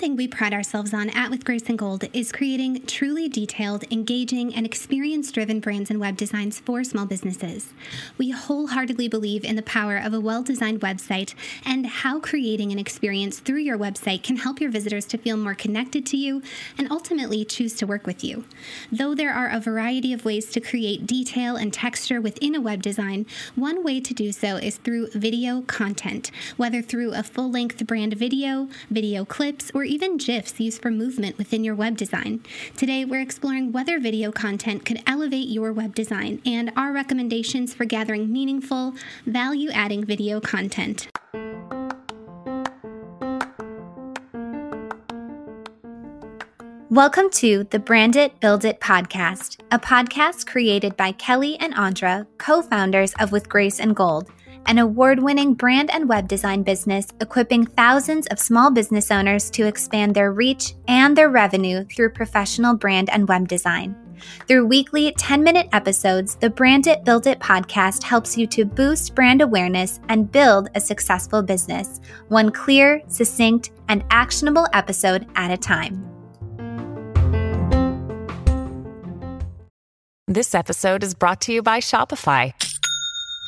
thing we pride ourselves on at With Grace and Gold is creating truly detailed, engaging, and experience driven brands and web designs for small businesses. We wholeheartedly believe in the power of a well designed website and how creating an experience through your website can help your visitors to feel more connected to you and ultimately choose to work with you. Though there are a variety of ways to create detail and texture within a web design, one way to do so is through video content, whether through a full length brand video, video clips, or even GIFs used for movement within your web design. Today, we're exploring whether video content could elevate your web design and our recommendations for gathering meaningful, value adding video content. Welcome to the Brand It, Build It podcast, a podcast created by Kelly and Andra, co founders of With Grace and Gold an award winning brand and web design business equipping thousands of small business owners to expand their reach and their revenue through professional brand and web design. Through weekly 10 minute episodes, the Brand It Build It podcast helps you to boost brand awareness and build a successful business, one clear, succinct, and actionable episode at a time. This episode is brought to you by Shopify.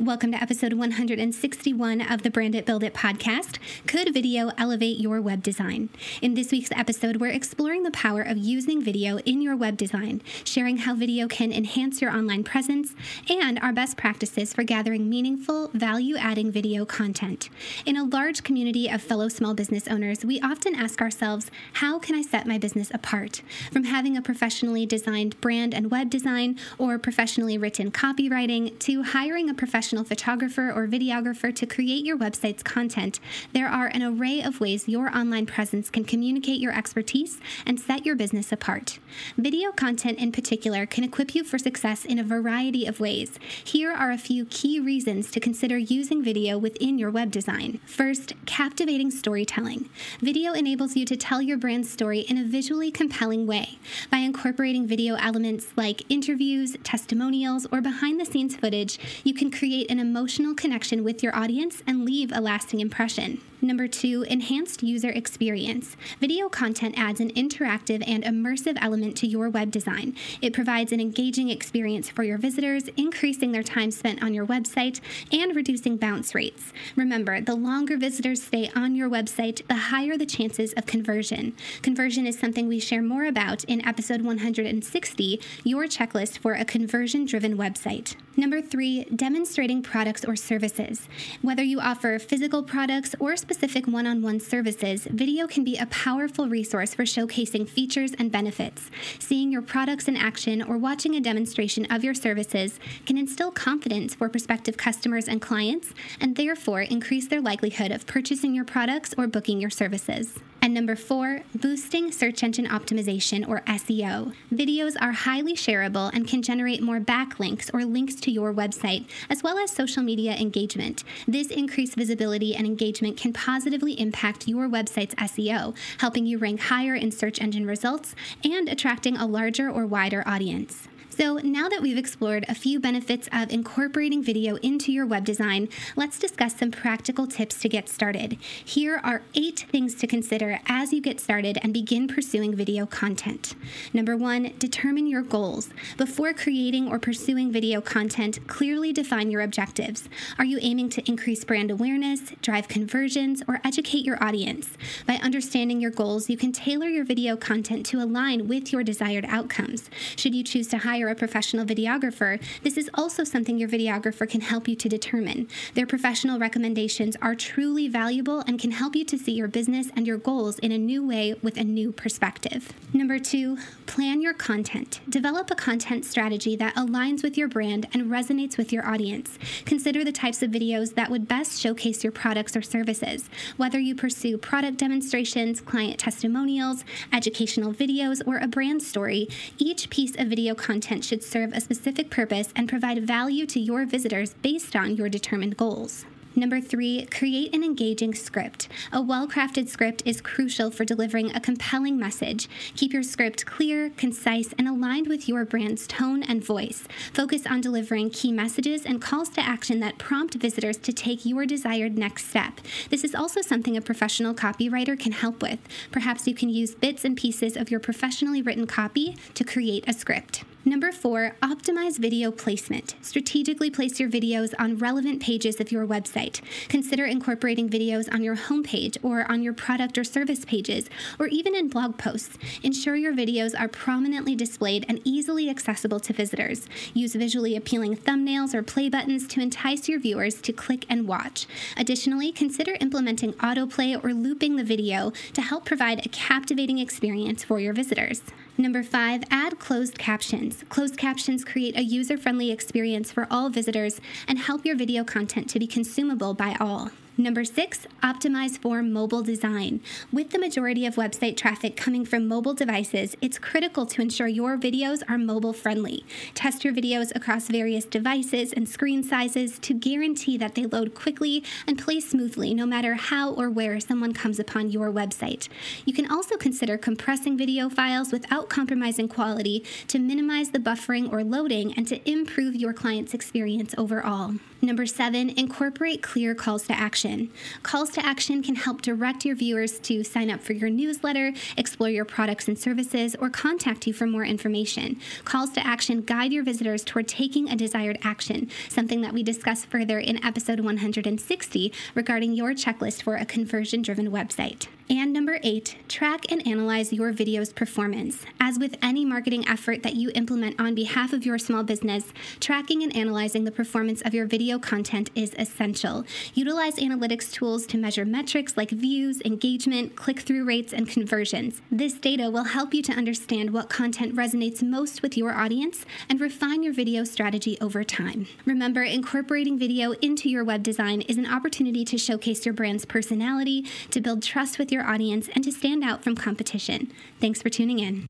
Welcome to episode 161 of the Brand It Build It podcast. Could video elevate your web design? In this week's episode, we're exploring the power of using video in your web design, sharing how video can enhance your online presence, and our best practices for gathering meaningful, value adding video content. In a large community of fellow small business owners, we often ask ourselves, how can I set my business apart? From having a professionally designed brand and web design or professionally written copywriting to hiring a professional professional photographer or videographer to create your website's content, there are an array of ways your online presence can communicate your expertise and set your business apart. Video content, in particular, can equip you for success in a variety of ways. Here are a few key reasons to consider using video within your web design. First, captivating storytelling. Video enables you to tell your brand's story in a visually compelling way. By incorporating video elements like interviews, testimonials, or behind the scenes footage, you can create create an emotional connection with your audience and leave a lasting impression. Number two, enhanced user experience. Video content adds an interactive and immersive element to your web design. It provides an engaging experience for your visitors, increasing their time spent on your website and reducing bounce rates. Remember, the longer visitors stay on your website, the higher the chances of conversion. Conversion is something we share more about in episode 160, Your Checklist for a Conversion Driven Website. Number three, demonstrating products or services. Whether you offer physical products or specific specific one on one services, video can be a powerful resource for showcasing features and benefits. Seeing your products in action or watching a demonstration of your services can instill confidence for prospective customers and clients, and therefore increase their likelihood of purchasing your products or booking your services. And number four, boosting search engine optimization or SEO. Videos are highly shareable and can generate more backlinks or links to your website, as well as social media engagement. This increased visibility and engagement can positively impact your website's SEO, helping you rank higher in search engine results and attracting a larger or wider audience. So, now that we've explored a few benefits of incorporating video into your web design, let's discuss some practical tips to get started. Here are eight things to consider as you get started and begin pursuing video content. Number one, determine your goals. Before creating or pursuing video content, clearly define your objectives. Are you aiming to increase brand awareness, drive conversions, or educate your audience? By understanding your goals, you can tailor your video content to align with your desired outcomes. Should you choose to hire a professional videographer, this is also something your videographer can help you to determine. Their professional recommendations are truly valuable and can help you to see your business and your goals in a new way with a new perspective. Number two, plan your content. Develop a content strategy that aligns with your brand and resonates with your audience. Consider the types of videos that would best showcase your products or services. Whether you pursue product demonstrations, client testimonials, educational videos, or a brand story, each piece of video content should serve a specific purpose and provide value to your visitors based on your determined goals. Number three, create an engaging script. A well crafted script is crucial for delivering a compelling message. Keep your script clear, concise, and aligned with your brand's tone and voice. Focus on delivering key messages and calls to action that prompt visitors to take your desired next step. This is also something a professional copywriter can help with. Perhaps you can use bits and pieces of your professionally written copy to create a script. Number four, optimize video placement. Strategically place your videos on relevant pages of your website. Consider incorporating videos on your homepage or on your product or service pages, or even in blog posts. Ensure your videos are prominently displayed and easily accessible to visitors. Use visually appealing thumbnails or play buttons to entice your viewers to click and watch. Additionally, consider implementing autoplay or looping the video to help provide a captivating experience for your visitors. Number five, add closed captions. Closed captions create a user friendly experience for all visitors and help your video content to be consumable by all. Number six, optimize for mobile design. With the majority of website traffic coming from mobile devices, it's critical to ensure your videos are mobile friendly. Test your videos across various devices and screen sizes to guarantee that they load quickly and play smoothly no matter how or where someone comes upon your website. You can also consider compressing video files without compromising quality to minimize the buffering or loading and to improve your client's experience overall. Number seven, incorporate clear calls to action. Calls to action can help direct your viewers to sign up for your newsletter, explore your products and services, or contact you for more information. Calls to action guide your visitors toward taking a desired action, something that we discuss further in episode 160 regarding your checklist for a conversion driven website. And number eight, track and analyze your video's performance. As with any marketing effort that you implement on behalf of your small business, tracking and analyzing the performance of your video content is essential. Utilize analytics tools to measure metrics like views, engagement, click through rates, and conversions. This data will help you to understand what content resonates most with your audience and refine your video strategy over time. Remember, incorporating video into your web design is an opportunity to showcase your brand's personality, to build trust with your audience, and to stand out from competition. Thanks for tuning in.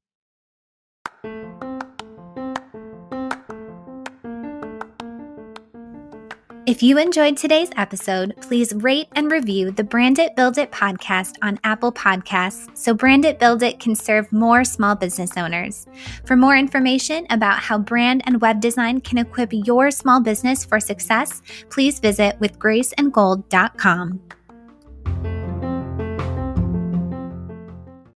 If you enjoyed today's episode, please rate and review the Brand It Build It podcast on Apple Podcasts so Brand It Build It can serve more small business owners. For more information about how brand and web design can equip your small business for success, please visit withgraceandgold.com.